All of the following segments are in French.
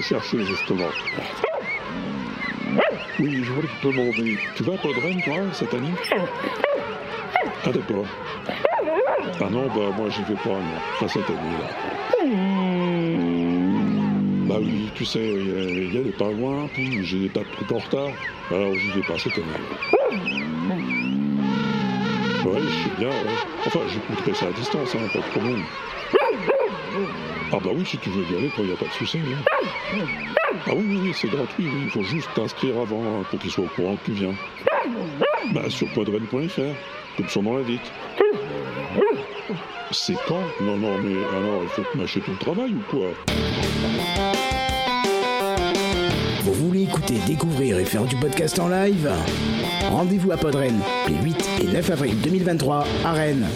chercher, justement. Oui, je voulais te demander, tu vas à Podren, toi, cette année? Ah, d'accord. Ah non, bah moi j'y vais pas, non, pas cette année-là. Bah oui, tu sais, il y, a des pingouins, puis j'ai des tas de trucs en retard, alors j'y vais pas cette année. Ouais, je suis bien, ouais. Enfin, j'écouterai ça à distance, hein, pas de problème. Ah bah oui, si tu veux y aller, toi, il n'y a pas de souci. Hein. Ah oui, oui, c'est gratuit, il faut juste t'inscrire avant hein, pour qu'il soit au courant que tu viens. Bah sur podren.fr, comme son nom l'indique. C'est quand Non, non, mais alors, il faut que m'achètes ton travail ou quoi? Vous voulez écouter, découvrir et faire du podcast en live? Rendez-vous à Podren les 8 et 9 avril 2023 à Rennes.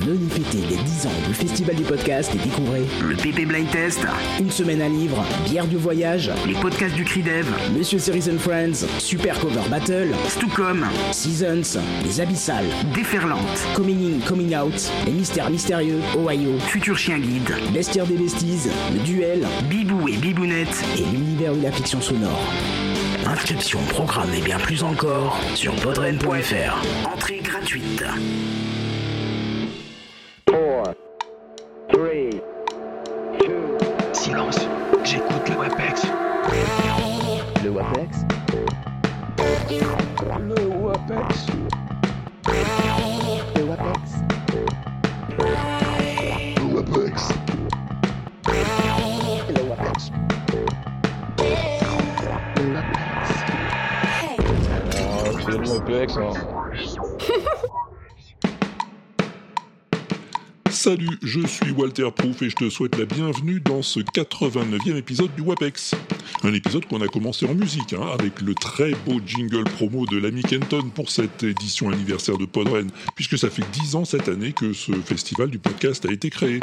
Venez fêter les 10 ans du Festival du Podcast et découvrez le PP Blind Test, une semaine à livre, bière du voyage, les podcasts du Cridev, Monsieur Series and Friends, Super Cover Battle, Stucom, Seasons, Les Abyssales, Déferlante, Coming In, Coming Out, Les Mystères Mystérieux, Ohio, Futur Chien Guide, Bestiaire des Besties, Le Duel, Bibou et Bibounette. Et l'univers de la fiction sonore. Inscription, programme et bien plus encore sur podren.fr. Entrée gratuite. Hein. Salut, je suis Walter Proof et je te souhaite la bienvenue dans ce 89e épisode du WAPEX. Un épisode qu'on a commencé en musique, hein, avec le très beau jingle promo de l'ami Kenton pour cette édition anniversaire de Podren, puisque ça fait 10 ans cette année que ce festival du podcast a été créé.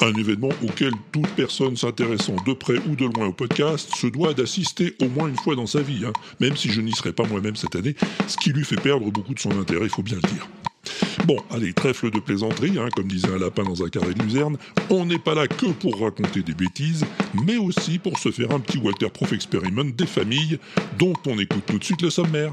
Un événement auquel toute personne s'intéressant de près ou de loin au podcast se doit d'assister au moins une fois dans sa vie, hein, même si je n'y serai pas moi-même cette année, ce qui lui fait perdre beaucoup de son intérêt, il faut bien le dire. Bon, allez, trèfle de plaisanterie, hein, comme disait un lapin dans un carré de luzerne, on n'est pas là que pour raconter des bêtises, mais aussi pour se faire un petit Walter Proof Experiment des familles, dont on écoute tout de suite le sommaire.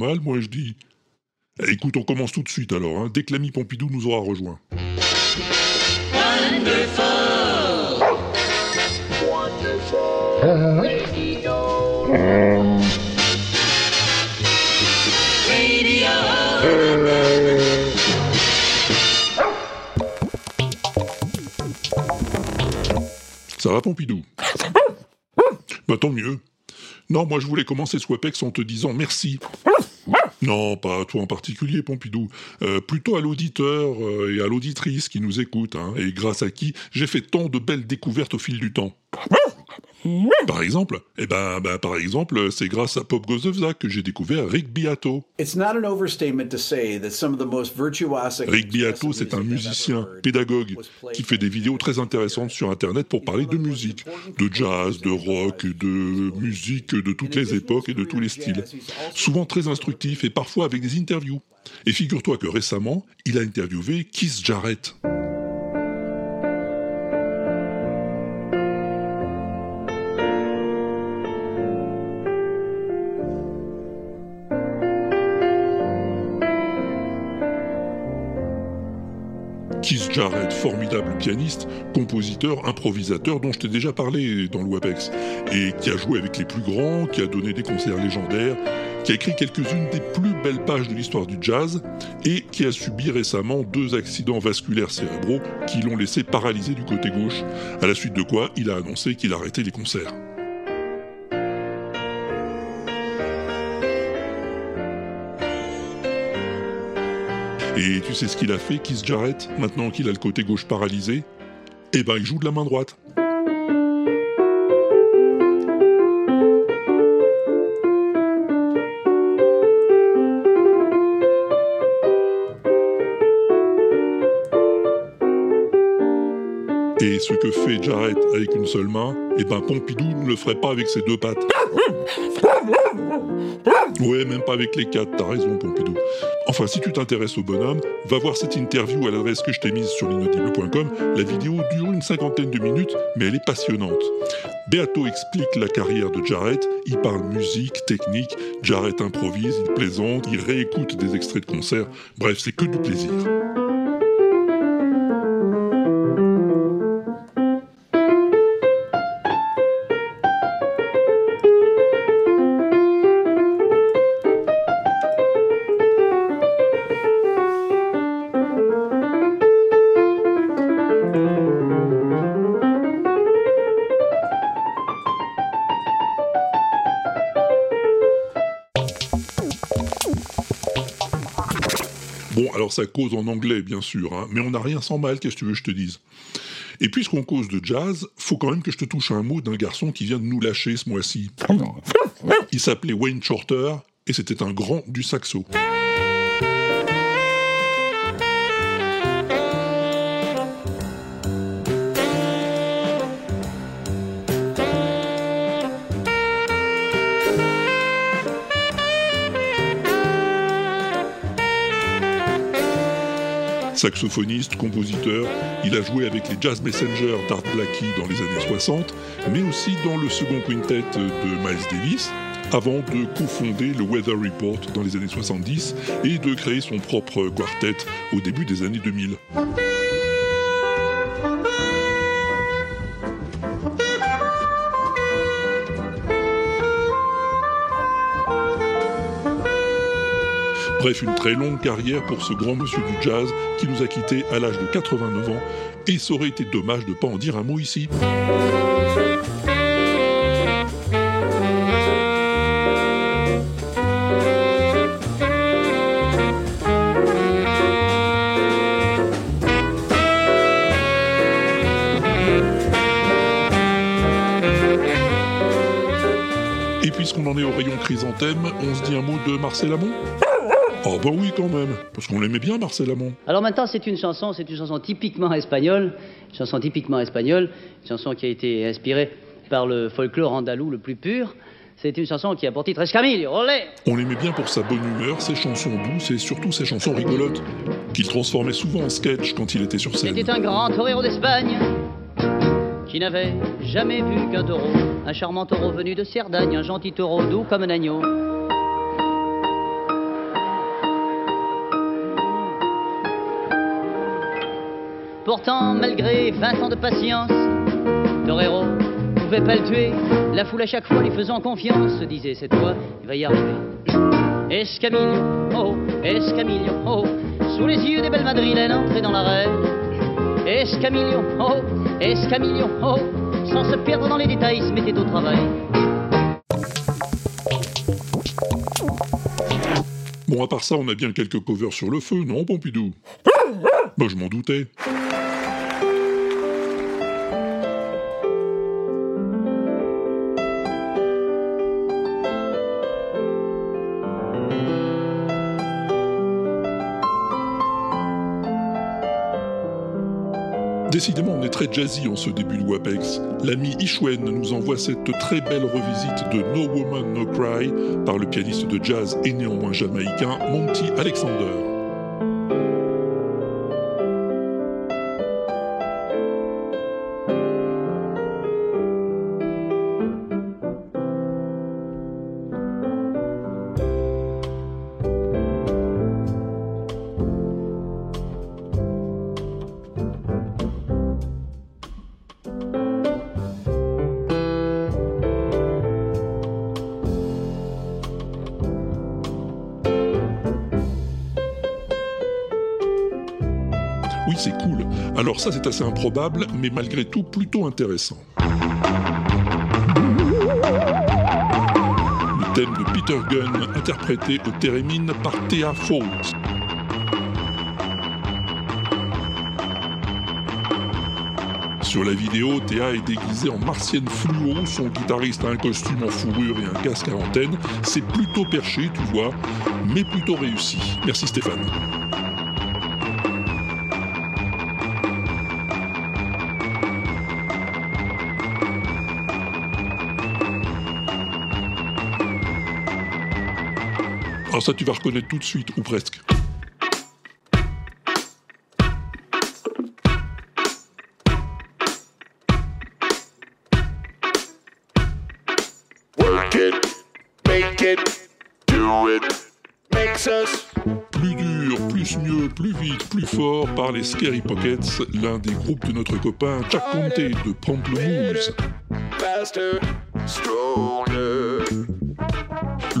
Mal, moi je dis. Eh, Écoute, on commence tout de suite alors, hein, dès que l'ami Pompidou nous aura rejoint. Ça va Pompidou? Bah tant mieux. Non, moi je voulais commencer ce WAPEX en te disant merci. Non, pas à toi en particulier, Pompidou. Euh, plutôt à l'auditeur euh, et à l'auditrice qui nous écoute, hein, et grâce à qui j'ai fait tant de belles découvertes au fil du temps. Par exemple, eh ben, ben, par exemple, c'est grâce à Pop Goes the Vzak que j'ai découvert Rick Beato. It's not an overstatement to say that some of the most virtuosic Rick Beato, c'est un musicien, pédagogue, qui fait des vidéos très intéressantes sur Internet pour parler de musique, de jazz, de rock, de musique de toutes les époques et de tous les styles. Souvent très instructif et parfois avec des interviews. Et figure-toi que récemment, il a interviewé Keith Jarrett. Formidable pianiste, compositeur, improvisateur dont je t'ai déjà parlé dans le et qui a joué avec les plus grands, qui a donné des concerts légendaires, qui a écrit quelques-unes des plus belles pages de l'histoire du jazz, et qui a subi récemment deux accidents vasculaires cérébraux qui l'ont laissé paralysé du côté gauche, à la suite de quoi il a annoncé qu'il arrêtait les concerts. Et tu sais ce qu'il a fait, Keith Jarrett, maintenant qu'il a le côté gauche paralysé? Eh ben, il joue de la main droite. Et ce que fait Jarrett avec une seule main, eh ben Pompidou ne le ferait pas avec ses deux pattes. Ouais, même pas avec les quatre, t'as raison Pompidou. Enfin, si tu t'intéresses au bonhomme, va voir cette interview à l'adresse que je t'ai mise sur l'inaudible.com. La vidéo dure une cinquantaine de minutes, mais elle est passionnante. Beato explique la carrière de Jarrett, il parle musique, technique, Jarrett improvise, il plaisante, il réécoute des extraits de concerts, bref, c'est que du plaisir. Alors ça cause en anglais, bien sûr, hein, mais on n'a rien sans mal, qu'est-ce que tu veux que je te dise? Et puisqu'on cause de jazz, faut quand même que je te touche un mot d'un garçon qui vient de nous lâcher ce mois-ci. Il s'appelait Wayne Shorter, et c'était un grand du saxo. Saxophoniste, compositeur, il a joué avec les Jazz Messengers d'Art Blakey dans les années 60, mais aussi dans le second quintet de Miles Davis, avant de cofonder le Weather Report dans les années 70 et de créer son propre quartet au début des années 2000. Bref, une très longue carrière pour ce grand monsieur du jazz qui nous a quittés à l'âge de 89 ans, et ça aurait été dommage de ne pas en dire un mot ici. Et puisqu'on en est au rayon chrysanthème, on se dit un mot de Marcel Amont Oh bah oui quand même, parce qu'on l'aimait bien Marcel Amont. Alors maintenant, c'est une chanson, c'est une chanson typiquement espagnole, une chanson typiquement espagnole, une chanson qui a été inspirée par le folklore andalou le plus pur. C'est une chanson qui a pour titre Escamillo, olé On l'aimait bien pour sa bonne humeur, ses chansons douces et surtout ses chansons rigolotes, qu'il transformait souvent en sketch quand il était sur scène. C'était un grand torero d'Espagne qui n'avait jamais vu qu'un taureau, un charmant taureau venu de Cerdagne, un gentil taureau doux comme un agneau. Pourtant, malgré 20 ans de patience, Torero pouvait pas le tuer. La foule à chaque fois lui faisant confiance se disait cette fois, il va y arriver. Escamillo, oh, Escamillo, oh, sous les yeux des belles madrilènes entrées dans l'arène. Escamillo, oh, Escamillo, oh, sans se perdre dans les détails, il se mettait au travail. Bon, à part ça, on a bien quelques covers sur le feu, non, Pompidou? Bah, je m'en doutais. Décidément, on est très jazzy en ce début de WAPEX. L'ami Ishwen nous envoie cette très belle revisite de No Woman No Cry par le pianiste de jazz et néanmoins jamaïcain Monty Alexander. Assez improbable, mais malgré tout plutôt intéressant. Le thème de Peter Gunn, interprété au thérémine par Thea Fawkes. Sur la vidéo, Théa est déguisée en martienne fluo, son guitariste a un costume en fourrure et un casque à antenne. C'est plutôt perché, tu vois, mais plutôt réussi. Merci Stéphane. Alors ça tu vas reconnaître tout de suite, ou presque. Work it, make it, do it, makes us. Plus dur, plus mieux, plus vite, plus fort par les Scary Pockets, l'un des groupes de notre copain Jack Conte de Pamplemousse. faster, stronger.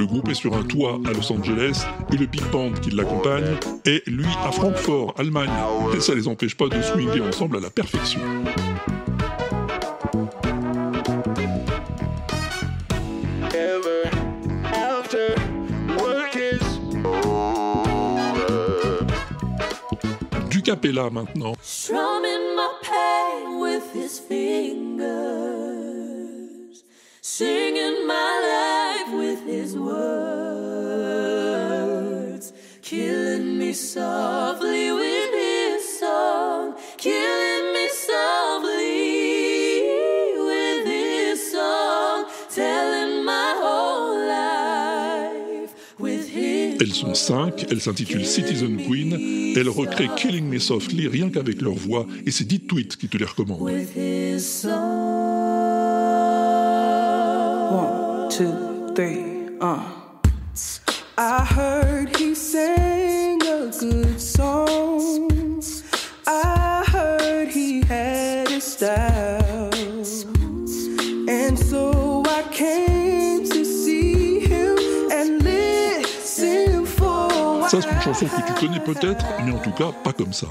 Le groupe est sur un toit à Los Angeles et le big band qui l'accompagne est, lui, à Francfort, Allemagne. Et ça les empêche pas de swinguer ensemble à la perfection. Du capella maintenant. Singing my life with his words, killing me softly with his song, killing me softly with his song, telling my whole life with his Elles sont cinq, elles s'intitulent Citizen Queen, elles recréent Killing Me Softly rien qu'avec leur voix, et c'est Dit Tweet qui te les recommande. with his song. One, two, three, uh. I heard he sang a good song. I heard he had a style. And so I came to see him and listen for a while. Ça, c'est une chanson que tu connais peut-être, mais en tout cas, pas comme ça.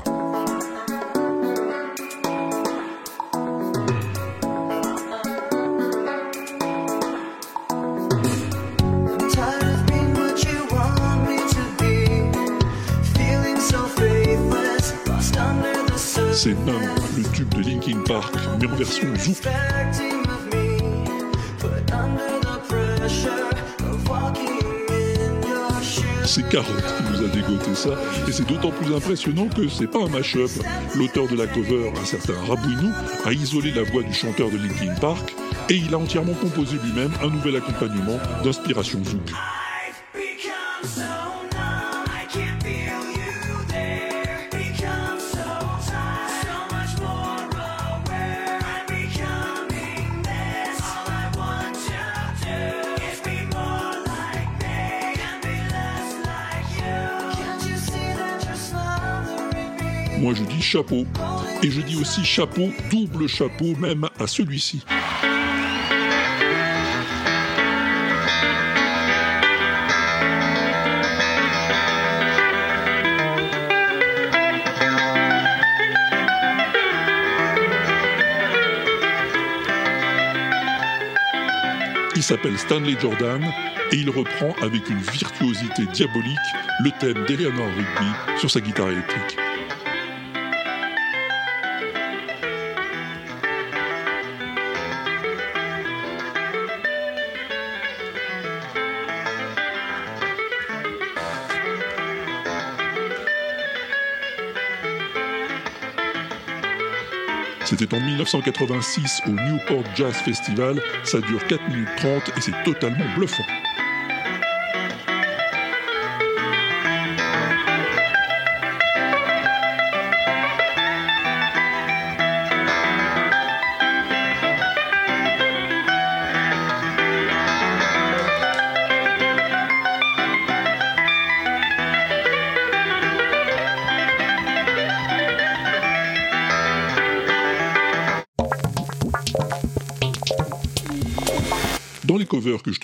C'est Numb, le tube de Linkin Park, mais en version zouk. C'est Carotte qui nous a dégoté ça, et c'est d'autant plus impressionnant que c'est pas un mash-up. L'auteur de la cover, un certain Rabouinou, a isolé la voix du chanteur de Linkin Park, et il a entièrement composé lui-même un nouvel accompagnement d'inspiration zouk. Je dis chapeau, et je dis aussi chapeau, double chapeau même à celui-ci. Il s'appelle Stanley Jordan et il reprend avec une virtuosité diabolique le thème d'Eleanor Rigby sur sa guitare électrique. C'était en 1986 au Newport Jazz Festival, ça dure 4 minutes 30 et c'est totalement bluffant.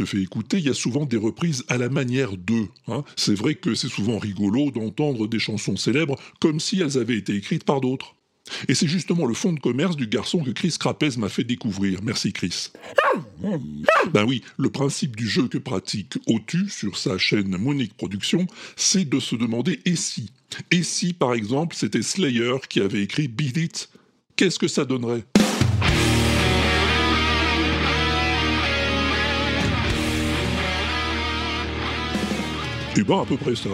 Fais écouter, il y a souvent des reprises à la manière d'eux. hein. C'est vrai que c'est souvent rigolo d'entendre des chansons célèbres comme si elles avaient été écrites par d'autres. Et c'est justement le fond de commerce du garçon que Chris Crapez m'a fait découvrir. Merci Chris. Ben oui, le principe du jeu que pratique Otu sur sa chaîne Monique Productions, c'est de se demander et si? Et si, par exemple, c'était Slayer qui avait écrit Beat It? Qu'est-ce que ça donnerait? Eh ben, à peu près ça.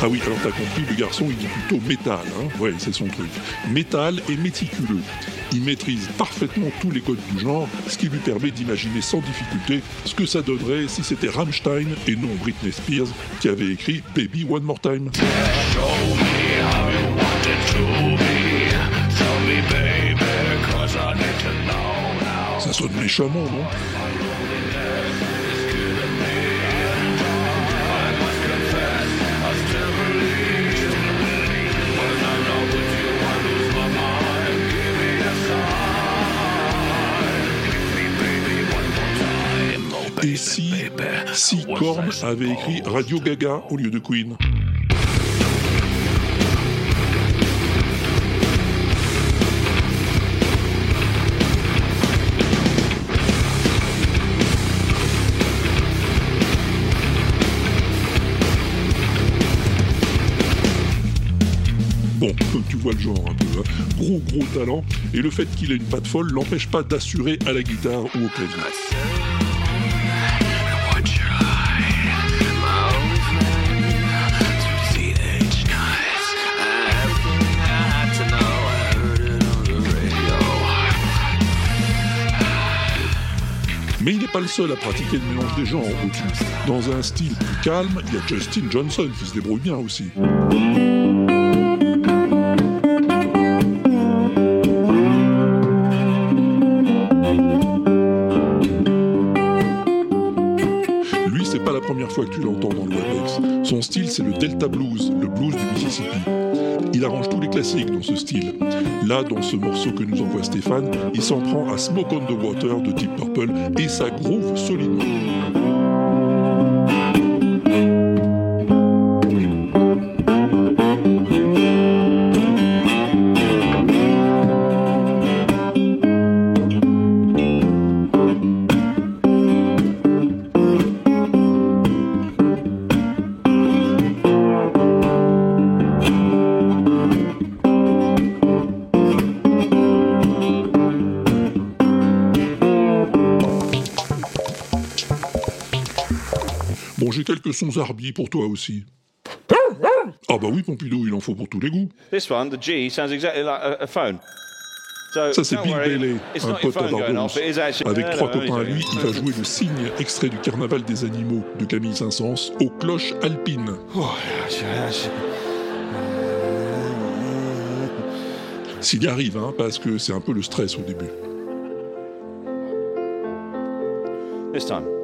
Ah oui, alors t'as compris, le garçon il dit plutôt métal, hein ouais c'est son truc. Métal et méticuleux. Il maîtrise parfaitement tous les codes du genre, ce qui lui permet d'imaginer sans difficulté ce que ça donnerait si c'était Rammstein et non Britney Spears qui avait écrit Baby One More Time. Ça sonne méchamment, non? Et si, si Korn avait écrit Radio Gaga au lieu de Queen Bon, comme tu vois le genre un peu, hein. gros gros talent, et le fait qu'il ait une patte folle l'empêche pas d'assurer à la guitare ou au clavier. Mais il n'est pas le seul à pratiquer le mélange des genres. Dans un style plus calme, il y a Justin Johnson qui se débrouille bien aussi. Lui, c'est pas la première fois que tu l'entends dans le Wapex. Son style, c'est le Delta Blues, le blues du Mississippi. Arrange tous les classiques dans ce style. Là, dans ce morceau que nous envoie Stéphane, il s'en prend à Smoke on the Water de Deep Purple et ça groove solidement. J'ai quelques sons Zarbi pour toi aussi. Ah bah oui, Pompidou, il en faut pour tous les goûts. This one, the G, sounds exactly like a, a phone. So, Ça, c'est Bill Bailey, it's un pote à Avec No, trois no, copains à lui, il va jouer le cygne extrait du Carnaval des animaux de Camille Saint-Saëns aux cloches alpines. Oh, S'il y arrive, hein, parce que c'est un peu le stress au début. This time.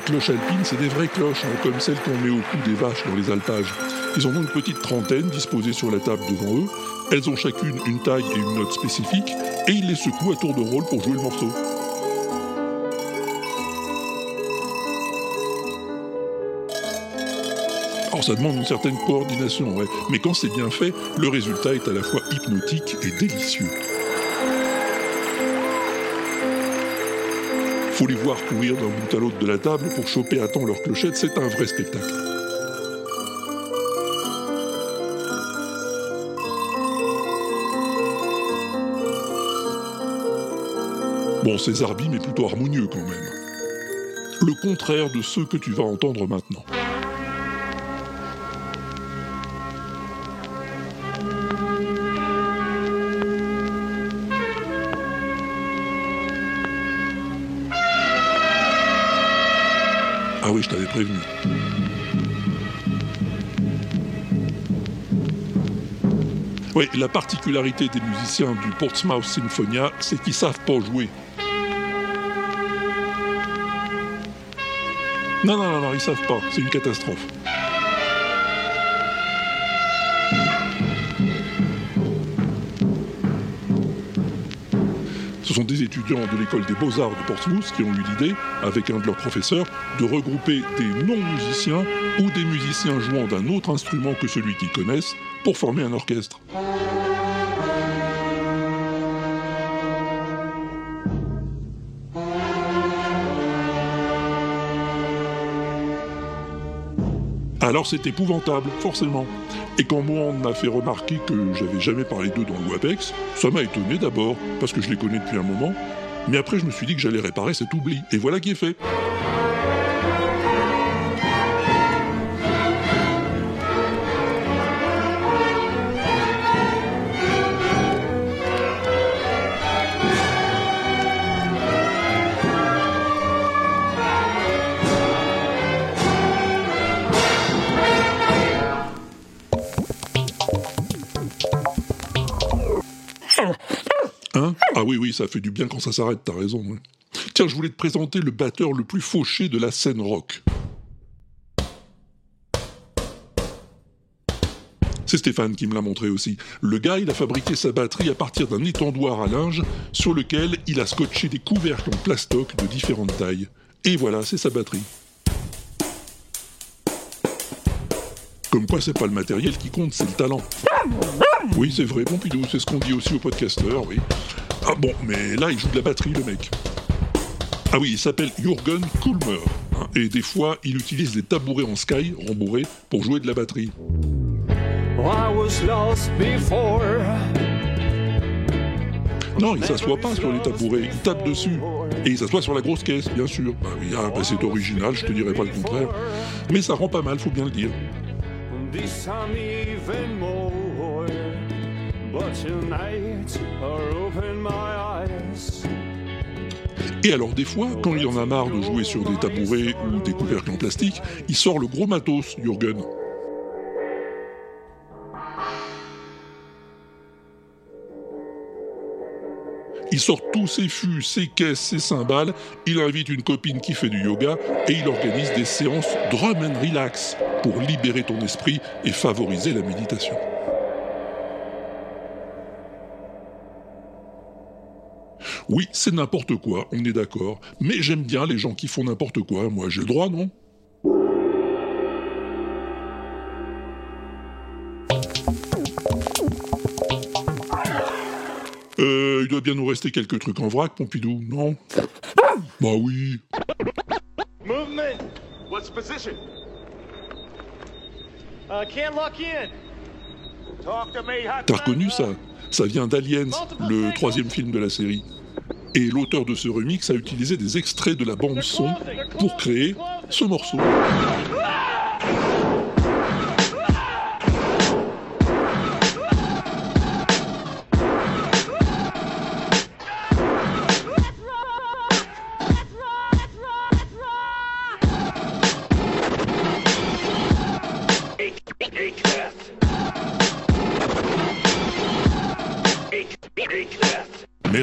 Cloches alpines, c'est des vraies cloches, hein, comme celles qu'on met au cou des vaches dans les alpages. Ils en ont une petite trentaine disposées sur la table devant eux. Elles ont chacune une taille et une note spécifiques, et ils les secouent à tour de rôle pour jouer le morceau. Alors ça demande une certaine coordination, mais quand c'est bien fait, le résultat est à la fois hypnotique et délicieux. Faut les voir courir d'un bout à l'autre de la table pour choper à temps leur clochette, c'est un vrai spectacle. Bon, c'est Zarbi, mais plutôt harmonieux quand même. Le contraire de ceux que tu vas entendre maintenant. Je t'avais prévenu. Oui, la particularité des musiciens du Portsmouth Symphonia, c'est qu'ils savent pas jouer. Non, non, non, non, ils savent pas. C'est une catastrophe. Ce sont des étudiants de l'école des beaux-arts de Portsmouth qui ont eu l'idée, avec un de leurs professeurs, de regrouper des non-musiciens ou des musiciens jouant d'un autre instrument que celui qu'ils connaissent pour former un orchestre. Alors c'est épouvantable, forcément. Et quand moi on m'a fait remarquer que j'avais jamais parlé d'eux dans le WebEx, ça m'a étonné d'abord, parce que je les connais depuis un moment, mais après je me suis dit que j'allais réparer cet oubli. Et voilà qui est fait. Oui, oui, ça fait du bien quand ça s'arrête, t'as raison. Tiens, je voulais te présenter le batteur le plus fauché de la scène rock. C'est Stéphane qui me l'a montré aussi. Le gars, il a fabriqué sa batterie à partir d'un étendoir à linge sur lequel il a scotché des couvercles en plastoc de différentes tailles. Et voilà, c'est sa batterie. Comme quoi, c'est pas le matériel qui compte, c'est le talent. Oui, c'est vrai, Pompidou, c'est ce qu'on dit aussi aux podcasteurs, oui. Ah bon, mais là, il joue de la batterie, le mec. Ah oui, il s'appelle Jürgen Kulmer. hein, et des fois, il utilise des tabourets en sky, rembourrés, pour jouer de la batterie. I was lost before. Non, il s'assoit pas sur les tabourets, il tape dessus. Et il s'assoit sur la grosse caisse, bien sûr. Bah oui, ah, bah, c'est original, je te dirais pas le contraire. Mais ça rend pas mal, faut bien le dire. Et alors des fois, quand il en a marre de jouer sur des tabourets ou des couvercles en plastique, il sort le gros matos, Jürgen. Il sort tous ses fûts, ses caisses, ses cymbales, il invite une copine qui fait du yoga et il organise des séances drum and relax pour libérer ton esprit et favoriser la méditation. Oui, c'est n'importe quoi, on est d'accord, mais j'aime bien les gens qui font n'importe quoi, moi j'ai le droit, non? Euh, il doit bien nous rester quelques trucs en vrac, Pompidou, non? Bah oui. Movement. What's position? Uh, can't lock in. Talk to me, hot T'as reconnu ça? Ça vient d'Aliens, le troisième film de la série. Et l'auteur de ce remix a utilisé des extraits de la bande son pour créer ce morceau.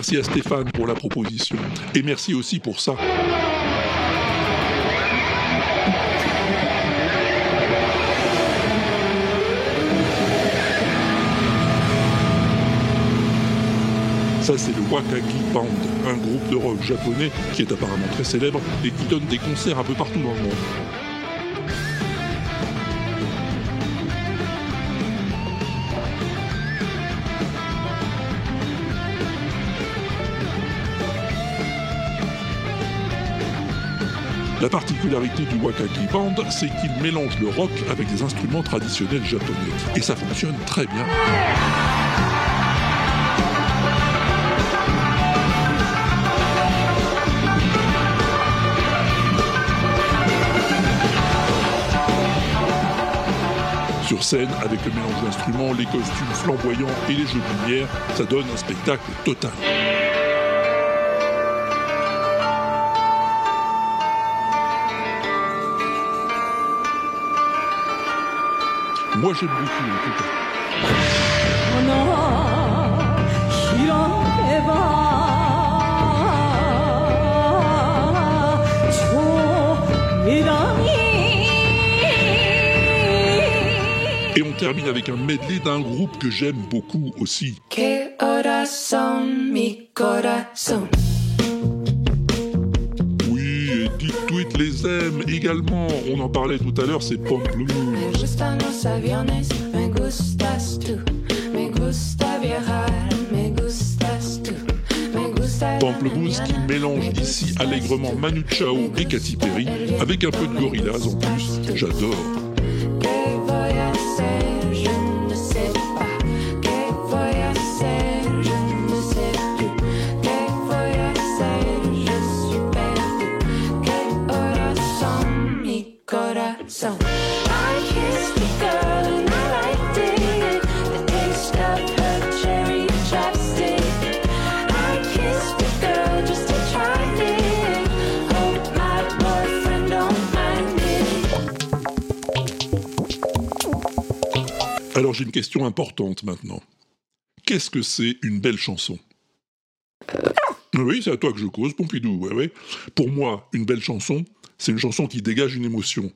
Merci à Stéphane pour la proposition. Et merci aussi pour ça. Ça, c'est le Wakaki Band, un groupe de rock japonais qui est apparemment très célèbre et qui donne des concerts un peu partout dans le monde. La particularité du Wakaki Band, c'est qu'il mélange le rock avec des instruments traditionnels japonais. Et ça fonctionne très bien. Sur scène, avec le mélange d'instruments, les costumes flamboyants et les jeux de lumière, ça donne un spectacle total. Moi, j'aime beaucoup, en tout cas. Et on termine avec un medley d'un groupe que j'aime beaucoup aussi. Que mi corazón. Également. On en parlait tout à l'heure, c'est Pamplemousse. Me gustan los aviones, me gustas tú. Me gusta viajar, me gustas tú. Me gusta la Pamplemousse qui mélange ici allègrement Manu Chao et Katy Perry avec un peu de Gorillaz en plus. J'adore. J'ai une question importante maintenant. Qu'est-ce que c'est une belle chanson? Oui, c'est à toi que je cause, Pompidou. Pour moi, une belle chanson, c'est une chanson qui dégage une émotion,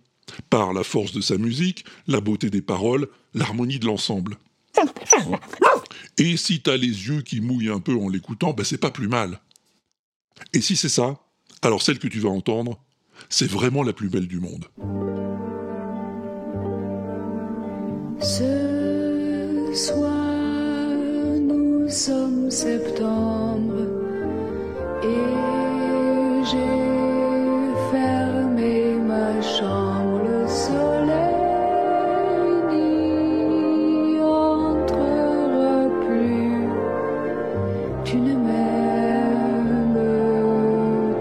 par la force de sa musique, la beauté des paroles, l'harmonie de l'ensemble. Et si t'as les yeux qui mouillent un peu en l'écoutant, ben c'est pas plus mal. Et si c'est ça, alors celle que tu vas entendre, c'est vraiment la plus belle du monde. Soir, nous sommes septembre et j'ai fermé ma chambre. Le soleil n'y entrera plus. Tu ne m'aimes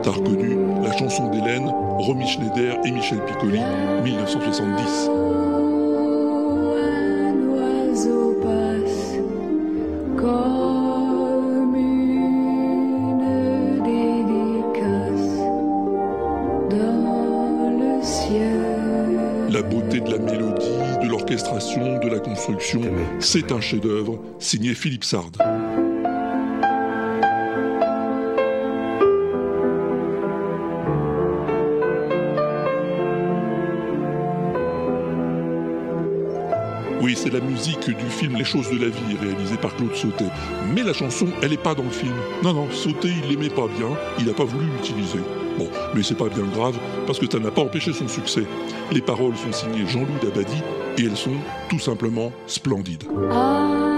T'as reconnu la chanson d'Hélène, Romy Schneider et Michel Piccoli, 1970. C'est un chef-d'œuvre signé Philippe Sard. Oui, c'est la musique du film Les choses de la vie, réalisé par Claude Sautet. Mais la chanson, elle n'est pas dans le film. Non, non, Sautet, il l'aimait pas bien, il n'a pas voulu l'utiliser. Bon, mais c'est pas bien grave, parce que ça n'a pas empêché son succès. Les paroles sont signées Jean-Louis Dabadi, et elles sont tout simplement splendides. Avant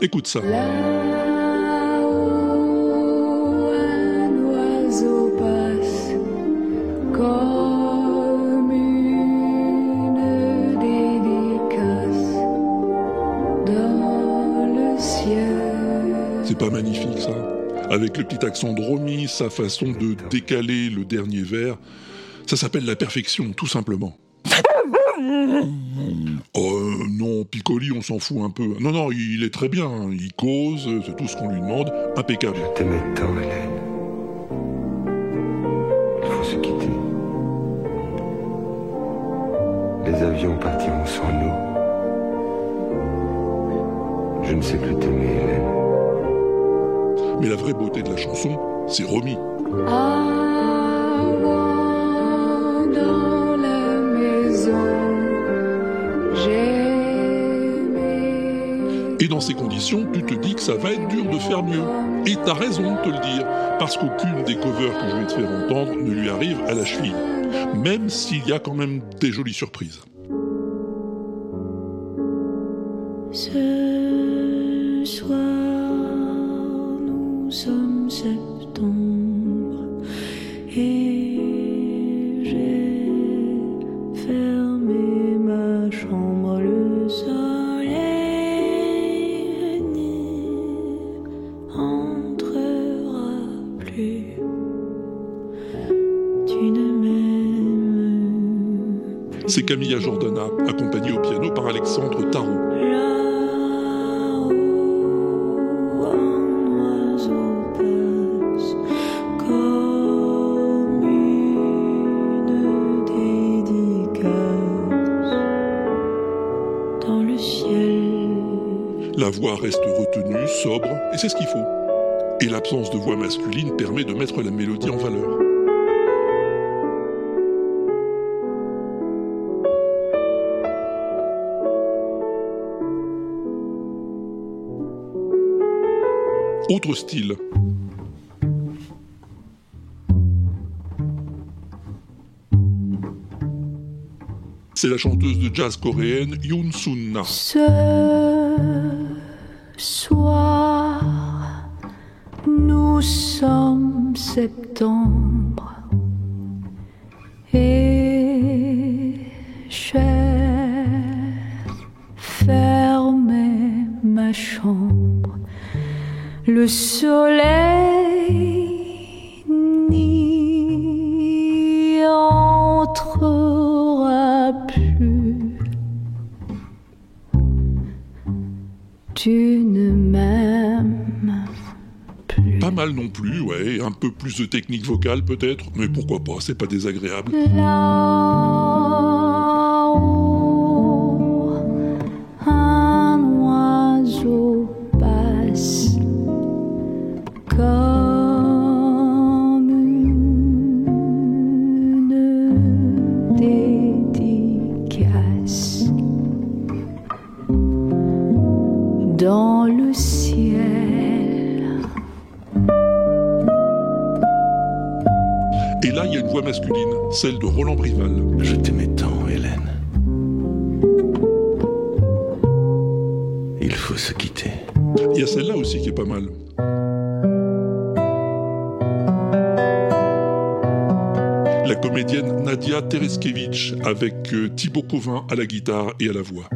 Écoute ça. Là-haut, un oiseau passe comme une dédicace dans le ciel. C'est pas magnifique ça? Avec le petit accent de Romy, sa façon de décaler le dernier vers, ça s'appelle la perfection, tout simplement. Oh Piccoli, on s'en fout un peu. Non, non, il est très bien, hein. il cause, c'est tout ce qu'on lui demande, impeccable. Je t'aimais tant, Hélène. Il faut se quitter. Les avions partiront sans nous. Je ne sais plus t'aimer, Hélène. Mais la vraie beauté de la chanson, c'est Romy. Avant Et dans ces conditions, tu te dis que ça va être dur de faire mieux. Et t'as raison de te le dire, parce qu'aucune des covers que je vais te faire entendre ne lui arrive à la cheville. Même s'il y a quand même des jolies surprises. C'est Camilla Jordana, accompagnée au piano par Alexandre Tarot. La voix reste retenue, sobre, et c'est ce qu'il faut. Et l'absence de voix masculine permet de mettre la mélodie en valeur. Autre style. C'est la chanteuse de jazz coréenne Yoon Sun-na. Ce Pas mal non plus, ouais, un peu plus de technique vocale peut-être, mais pourquoi pas, c'est pas désagréable. Roland Brival. Je t'aimais tant, Hélène. Il faut se quitter. Il y a celle-là aussi qui est pas mal. La comédienne Nadia Tereskevich avec euh, Thibaut Covin à la guitare et à la voix.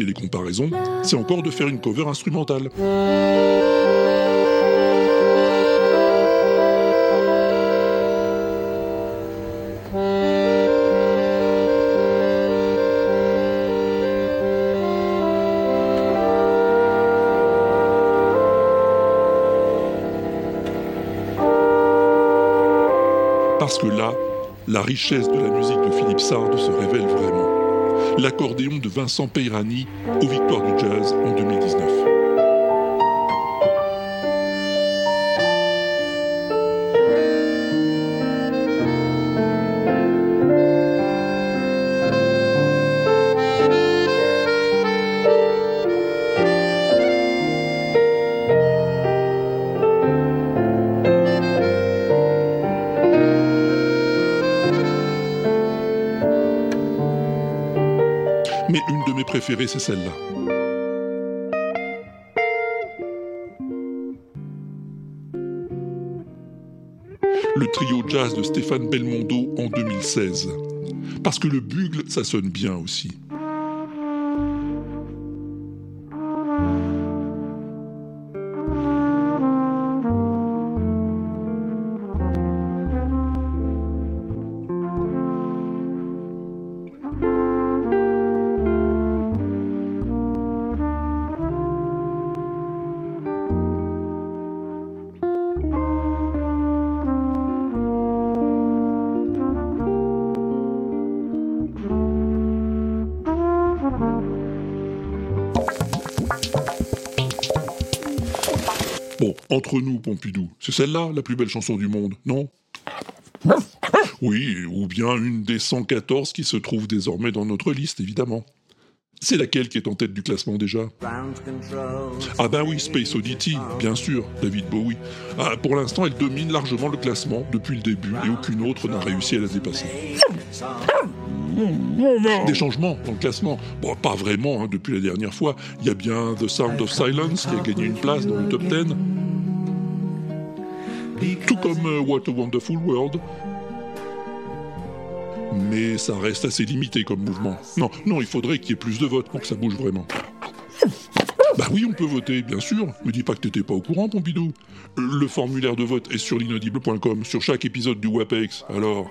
Les comparaisons, c'est encore de faire une cover instrumentale. Parce que là, la richesse de la musique de Philippe Sard se révèle vraiment. L'accordéon de Vincent Peirani aux Victoires du Jazz en 2019. C'est celle-là. Le trio jazz de Stéphane Belmondo en 2016. Parce que le bugle, ça sonne bien aussi. Bon, entre nous, Pompidou, c'est celle-là la plus belle chanson du monde, non? Oui, ou bien une des 114 qui se trouve désormais dans notre liste, évidemment. C'est laquelle qui est en tête du classement déjà? Ah ben oui, Space Oddity, bien sûr, David Bowie. Ah, pour l'instant, elle domine largement le classement depuis le début et aucune autre n'a réussi à la dépasser. Des changements dans le classement. Bon, pas vraiment, hein, depuis la dernière fois. Il y a bien The Sound of Silence qui a gagné une place dans le top 10. Tout comme euh, What a Wonderful World. Mais ça reste assez limité comme mouvement. Non, non, il faudrait qu'il y ait plus de votes pour que ça bouge vraiment. Bah oui, on peut voter, bien sûr. Me dis pas que t'étais pas au courant, Pompidou. Le formulaire de vote est sur l'inaudible.com, sur chaque épisode du WAPEX. Alors.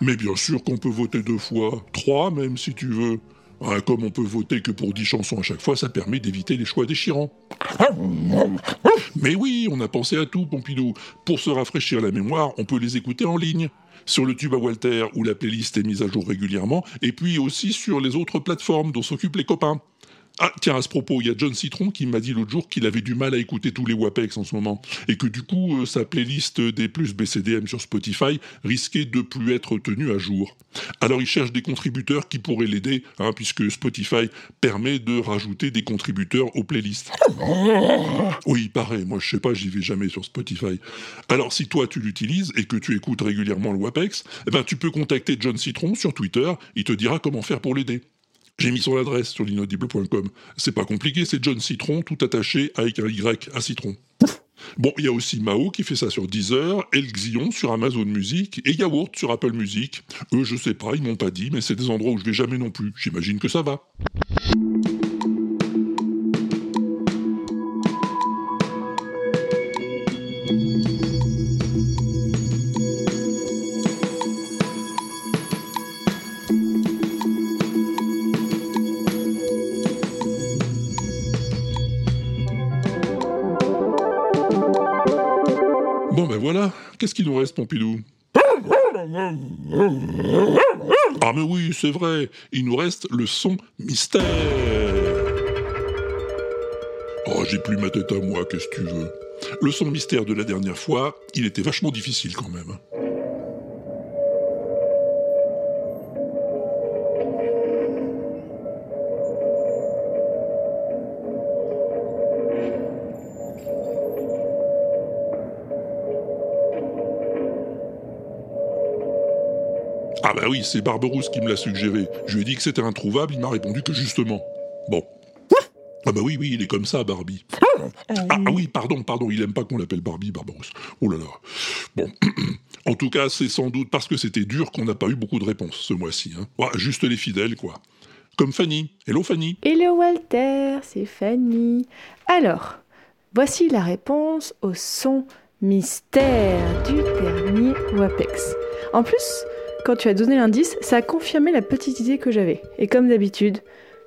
Mais bien sûr qu'on peut voter deux fois, trois même si tu veux. Ah, comme on peut voter que pour dix chansons à chaque fois, ça permet d'éviter les choix déchirants. Mais oui, on a pensé à tout, Pompidou. Pour se rafraîchir la mémoire, on peut les écouter en ligne. Sur le tube à Walter, où la playlist est mise à jour régulièrement, et puis aussi sur les autres plateformes dont s'occupent les copains. Ah, tiens, à ce propos, il y a John Citron qui m'a dit l'autre jour qu'il avait du mal à écouter tous les WAPEX en ce moment, et que du coup, euh, sa playlist des plus BCDM sur Spotify risquait de plus être tenue à jour. Alors il cherche des contributeurs qui pourraient l'aider, hein, puisque Spotify permet de rajouter des contributeurs aux playlists. Oui, pareil, moi je sais pas, j'y vais jamais sur Spotify. Alors si toi tu l'utilises et que tu écoutes régulièrement le WAPEX, eh ben, tu peux contacter John Citron sur Twitter, il te dira comment faire pour l'aider. J'ai mis son adresse sur l'inaudible.com. C'est pas compliqué, c'est John Citron, tout attaché avec un Y à citron. Bon, il y a aussi Mao qui fait ça sur Deezer, El Xion sur Amazon Music et Yaourt sur Apple Music. Eux, je sais pas, ils m'ont pas dit, mais c'est des endroits où je vais jamais non plus. J'imagine que ça va. Qu'est-ce qu'il nous reste, Pompidou? Ah mais oui, c'est vrai, il nous reste le son mystère. Oh, j'ai plus ma tête à moi, qu'est-ce que tu veux? Le son mystère de la dernière fois, il était vachement difficile quand même. Ah bah oui, c'est Barberousse qui me l'a suggéré. Je lui ai dit que c'était introuvable, il m'a répondu que justement. Bon. Ah bah oui, oui, il est comme ça, Barbie. Ah, ah oui, pardon, pardon, il aime pas qu'on l'appelle Barbie, Barberousse. Oh là là. Bon. En tout cas, c'est sans doute parce que c'était dur qu'on n'a pas eu beaucoup de réponses ce mois-ci. Hein. Ouais, juste les fidèles, quoi. Comme Fanny. Hello Fanny. Hello Walter, c'est Fanny. Alors, voici la réponse au son mystère du dernier WAPEX. En plus, quand tu as donné l'indice, ça a confirmé la petite idée que j'avais. Et comme d'habitude,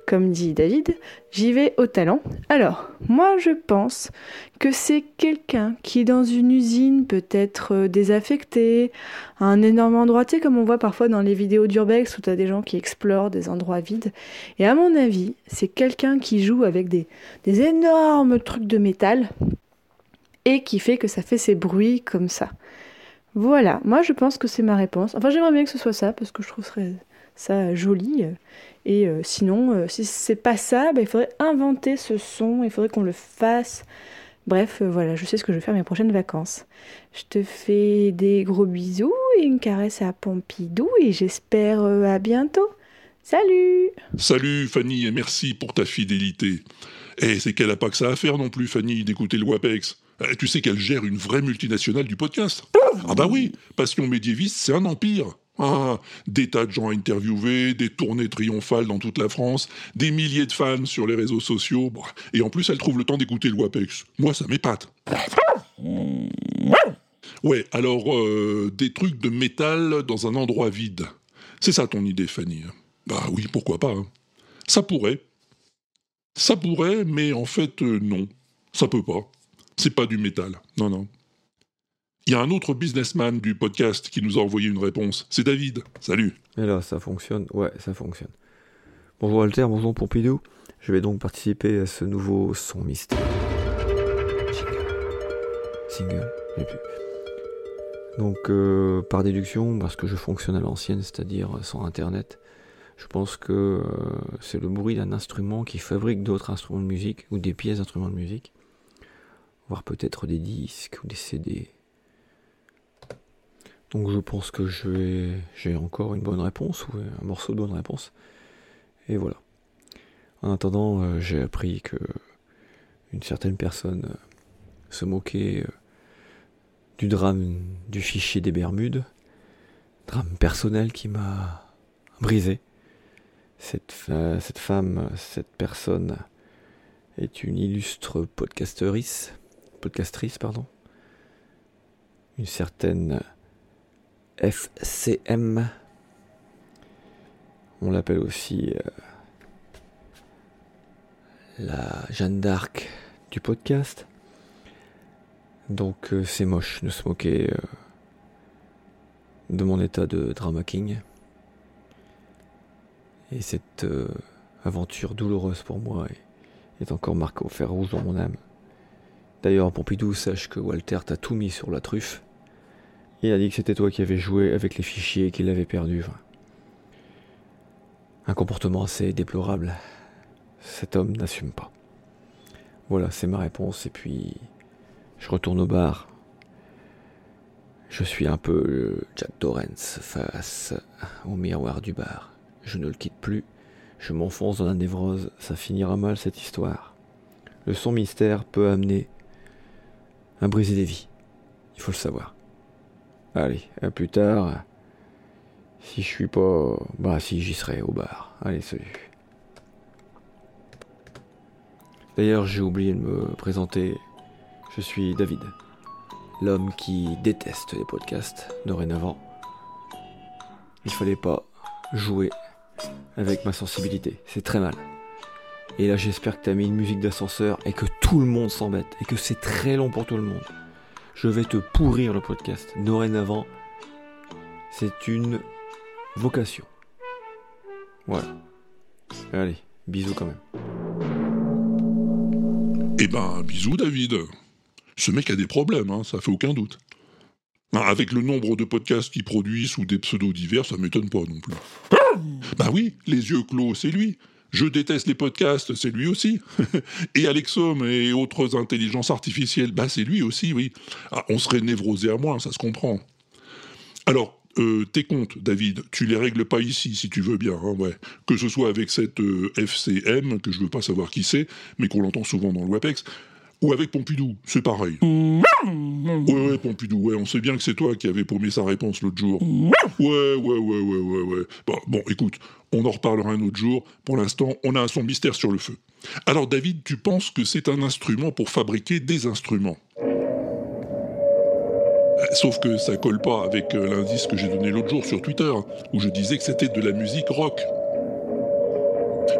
comme dit David, j'y vais au talent. Alors, moi je pense que c'est quelqu'un qui est dans une usine peut-être euh, désaffecté, un énorme endroit, tu sais comme on voit parfois dans les vidéos d'Urbex où tu as des gens qui explorent des endroits vides. Et à mon avis, c'est quelqu'un qui joue avec des, des énormes trucs de métal et qui fait que ça fait ces bruits comme ça. Voilà, moi je pense que c'est ma réponse. Enfin, j'aimerais bien que ce soit ça parce que je trouverais ça joli. Et euh, sinon, euh, si c'est pas ça, bah, il faudrait inventer ce son, il faudrait qu'on le fasse. Bref, euh, voilà, je sais ce que je vais faire mes prochaines vacances. Je te fais des gros bisous et une caresse à Pompidou et j'espère euh, à bientôt. Salut Salut Fanny et merci pour ta fidélité. Et c'est qu'elle a pas que ça à faire non plus, Fanny, d'écouter le WAPEX. Euh, Tu sais qu'elle gère une vraie multinationale du podcast. Ah bah oui, Passion médiéviste, c'est un empire. Ah, des tas de gens à interviewer, des tournées triomphales dans toute la France, des milliers de fans sur les réseaux sociaux, et en plus elle trouve le temps d'écouter le WAPEX. Moi ça m'épate. Ouais, alors euh, des trucs de métal dans un endroit vide. C'est ça ton idée, Fanny Bah oui, pourquoi pas. hein. Ça pourrait. Ça pourrait, mais en fait euh, non. Ça peut pas. C'est pas du métal. Non, non. Il y a un autre businessman du podcast qui nous a envoyé une réponse. C'est David. Salut. Et là, ça fonctionne. Ouais, ça fonctionne. Bonjour Walter, bonjour Pompidou. Je vais donc participer à ce nouveau son mystère. Single, plus. Donc, euh, par déduction, parce que je fonctionne à l'ancienne, c'est-à-dire sans internet, je pense que euh, c'est le bruit d'un instrument qui fabrique d'autres instruments de musique, ou des pièces d'instruments de musique, voire peut-être des disques ou des CD. Donc je pense que j'ai encore une bonne réponse ou un morceau de bonne réponse. Et voilà. En attendant, euh, j'ai appris que une certaine personne euh, se moquait euh, du drame du fichier des Bermudes. Drame personnel qui m'a brisé. Cette, femme, cette personne est une illustre podcasteurice, podcastrice, pardon. Une certaine FCM. On l'appelle aussi euh, la Jeanne d'Arc du podcast. Donc euh, c'est moche de se moquer euh, de mon état de drama king. Et cette aventure douloureuse pour moi est encore marquée au fer rouge dans mon âme. D'ailleurs, Pompidou, sache que Walter t'a tout mis sur la truffe. Il a dit que c'était toi qui avais joué avec les fichiers et qu'il l'avait perdu. Un comportement assez déplorable. Cet homme n'assume pas. Voilà, c'est ma réponse. Et puis, je retourne au bar. Je suis un peu Jack Torrance face au miroir du bar. Je ne le quitte plus. Je m'enfonce dans la névrose. Ça finira mal cette histoire. Le son mystère peut amener à briser des vies. Il faut le savoir. Allez, à plus tard. Si je suis pas. Bah, si j'y serai au bar. Allez, salut. D'ailleurs, j'ai oublié de me présenter. Je suis David, l'homme qui déteste les podcasts dorénavant. Il fallait pas jouer avec ma sensibilité, c'est très mal. Et là, j'espère que t'as mis une musique d'ascenseur et que tout le monde s'embête et que c'est très long pour tout le monde. Je vais te pourrir le podcast. Dorénavant, c'est une vocation. Voilà. Allez, bisous quand même. Eh ben, bisous David. Ce mec a des problèmes, hein, ça fait aucun doute. Ah, Avec le nombre de podcasts qu'il produit sous des pseudos divers, ça m'étonne pas non plus. bah oui, les yeux clos, c'est lui. Je déteste les podcasts, c'est lui aussi. et Alexom et autres intelligences artificielles, bah c'est lui aussi, oui. Ah, on serait névrosé à moins, ça se comprend. Alors, euh, tes comptes, David, tu les règles pas ici, si tu veux bien, hein, ouais. Que ce soit avec cette euh, FCM, que je veux pas savoir qui c'est, mais qu'on l'entend souvent dans le WAPEX, ou avec Pompidou, c'est pareil. Ouais, ouais, Pompidou, ouais, on sait bien que c'est toi qui avais paumé sa réponse l'autre jour. Ouais, ouais, ouais, ouais, ouais, ouais. Bon, bon, écoute, on en reparlera un autre jour. Pour l'instant, on a un son mystère sur le feu. Alors, David, tu penses que c'est un instrument pour fabriquer des instruments? Sauf que ça colle pas avec euh, l'indice que j'ai donné l'autre jour sur Twitter, où je disais que c'était de la musique rock.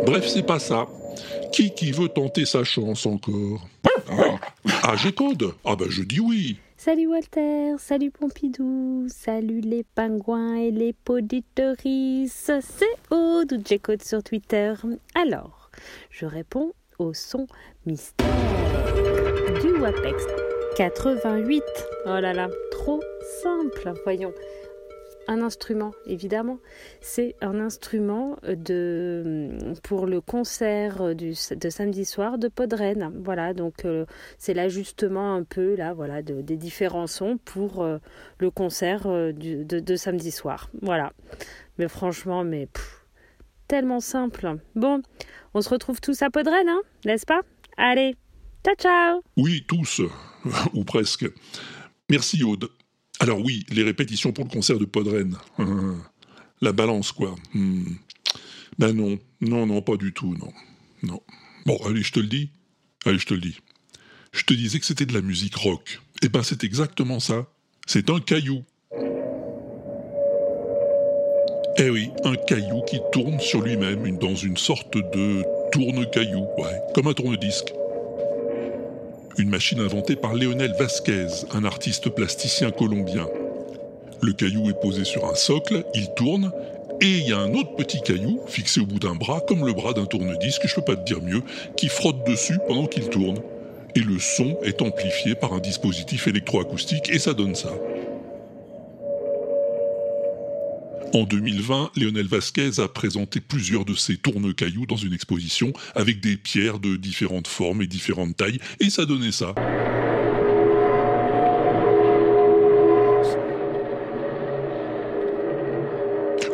Bref, c'est pas ça. Qui qui veut tenter sa chance encore? Ah, j'ai code Ah bah je dis oui Salut Walter, salut Pompidou, salut les pingouins et les poditoris, c'est Aude ou J-Code sur Twitter. Alors, je réponds au son mystère du WAPEX 88. Oh là là, trop simple, voyons. Un instrument, évidemment. C'est un instrument de, pour le concert du, de samedi soir de Podren. Voilà, donc euh, c'est l'ajustement un peu là, voilà, de- des différents sons pour euh, le concert euh, de, samedi soir. Voilà. Mais franchement, mais tellement simple. Bon, on se retrouve tous à Podren, hein, n'est-ce pas? Allez, ciao ciao Oui, tous, ou presque. Merci Aude. Alors oui, les répétitions pour le concert de Podren. Hum, La balance, quoi. Hum. Ben non, non, non, pas du tout, non. Non. Bon, allez, je te le dis. Allez, je te le dis. Je te disais que c'était de la musique rock. Eh ben, c'est exactement ça. C'est un caillou. Eh oui, un caillou qui tourne sur lui-même dans une sorte de tourne-caillou, comme un tourne-disque. Une machine inventée par Léonel Vasquez, un artiste plasticien colombien. Le caillou est posé sur un socle, il tourne, et il y a un autre petit caillou, fixé au bout d'un bras, comme le bras d'un tourne-disque, je peux pas te dire mieux, qui frotte dessus pendant qu'il tourne. Et le son est amplifié par un dispositif électroacoustique, et ça donne ça. En 2020, Léonel Vasquez a présenté plusieurs de ses tourne-cailloux dans une exposition avec des pierres de différentes formes et différentes tailles, et ça donnait ça.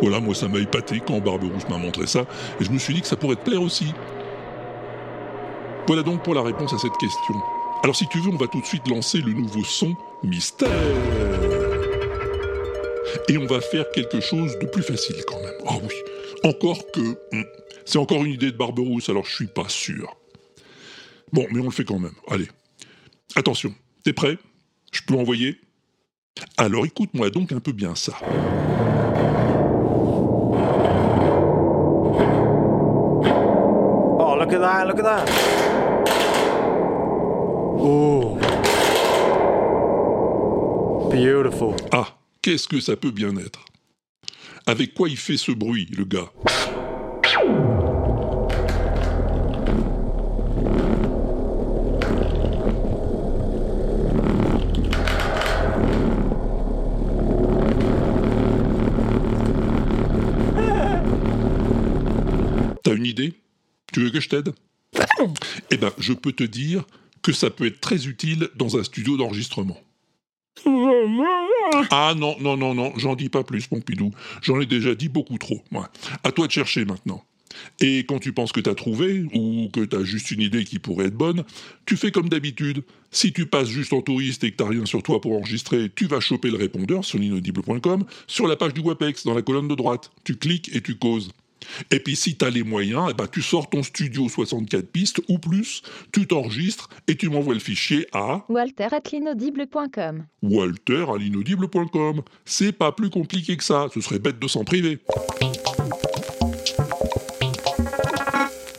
Voilà, moi ça m'a épaté quand Barberousse m'a montré ça, et je me suis dit que ça pourrait te plaire aussi. Voilà donc pour la réponse à cette question. Alors si tu veux, on va tout de suite lancer le nouveau son mystère. Et on va faire quelque chose de plus facile quand même. Ah oui, encore que... hmm, c'est encore une idée de Barberousse, alors je suis pas sûr. Bon, mais on le fait quand même. Allez. Attention, t'es prêt? Je peux envoyer? Alors écoute-moi donc un peu bien ça. Oh, look at that, look at that. Oh. Beautiful. Ah, qu'est-ce que ça peut bien être? Avec quoi il fait ce bruit, le gars? T'as une idée? Tu veux que je t'aide? Eh ben, je peux te dire que ça peut être très utile dans un studio d'enregistrement. Ah non, non, non, non, j'en dis pas plus, Pompidou. J'en ai déjà dit beaucoup trop. Ouais. À toi de chercher maintenant. Et quand tu penses que t'as trouvé, ou que t'as juste une idée qui pourrait être bonne, tu fais comme d'habitude. Si tu passes juste en touriste et que t'as rien sur toi pour enregistrer, tu vas choper le répondeur sur l'inaudible.com, sur la page du WAPEX, dans la colonne de droite. Tu cliques et tu causes. Et puis si t'as les moyens, eh ben, tu sors ton studio 64 pistes ou plus, tu t'enregistres et tu m'envoies le fichier à Walter at l'inaudible.com. walter à l'inaudible.com. C'est pas plus compliqué que ça, ce serait bête de s'en priver.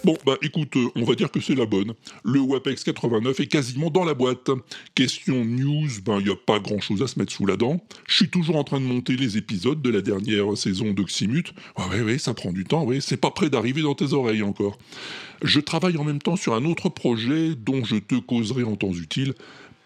Bon, bah écoute, euh, on va dire que c'est la bonne. Le WAPEX 89 est quasiment dans la boîte. Question news, ben il n'y a pas grand chose à se mettre sous la dent. Je suis toujours en train de monter les épisodes de la dernière saison d'Oxymute. Ouais, ouais, ouais, ça prend du temps, ouais, c'est pas prêt d'arriver dans tes oreilles encore. Je travaille en même temps sur un autre projet dont je te causerai en temps utile.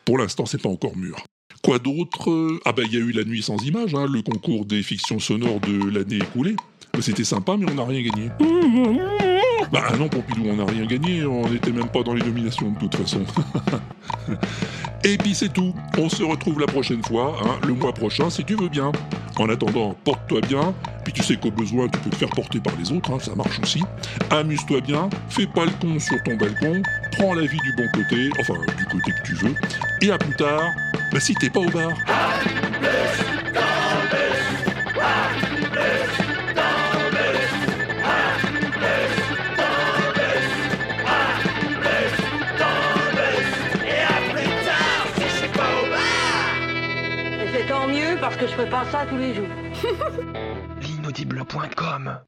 Pour l'instant, c'est pas encore mûr. Quoi d'autre? Ah bah il y a eu La Nuit sans images, hein, le concours des fictions sonores de l'année écoulée. C'était sympa, mais on n'a rien gagné. Bah ah non, Pompidou, on n'a rien gagné, on n'était même pas dans les nominations de toute façon. Et puis c'est tout, on se retrouve la prochaine fois, hein, le mois prochain si tu veux bien. En attendant, porte-toi bien, puis tu sais qu'au besoin tu peux te faire porter par les autres, hein, ça marche aussi. Amuse-toi bien, fais pas sur ton balcon, prends la vie du bon côté, enfin du côté que tu veux, et à plus tard, bah si t'es pas au bar. Parce que je fais pas ça tous les jours. L'inaudible.com